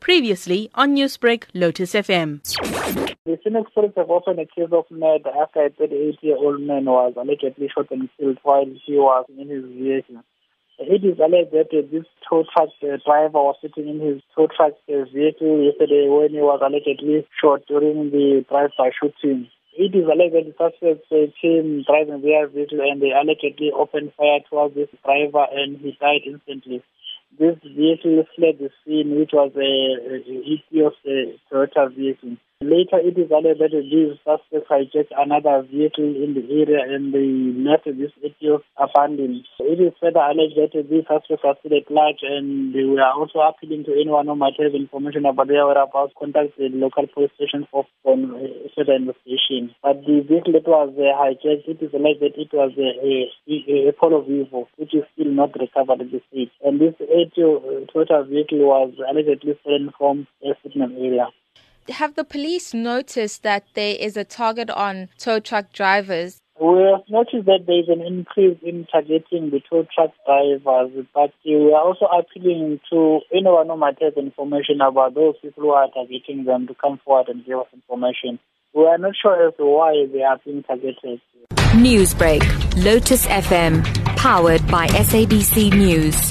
Previously on Newsbreak, Lotus FM. The Phoenix police have also a case of murder after a 38-year-old man was allegedly shot and killed while he was in his vehicle. It is alleged that this tow truck driver was sitting in his tow truck uh, vehicle yesterday when he was allegedly shot during the drive-by shooting. It is alleged that the suspects uh, came driving their vehicle and they allegedly opened fire towards this driver and he died instantly. This vehicle fled the scene, which was a, a Etios uh, Toyota vehicle. Later, it is alleged that these suspects hijacked another vehicle in the area and they left this Etios abandoned. It is further alleged that these suspects are still at large and we are also appealing to anyone who might have information about their whereabouts, contact the local police station for further investigation. But the vehicle that was uh, hijacked, it is alleged that it was a, a, a Polo Vivo, which is still not recovered at this stage. And this Etios Toyota vehicle was allegedly stolen from a Sydenham area have the police noticed that there is a target on tow truck drivers? We have noticed that there is an increase in targeting the tow truck drivers, but we are also appealing to anyone who might have information about those people who are targeting them to come forward and give us information. We are not sure as to why they are being targeted. Newsbreak, Lotus FM, powered by SABC News.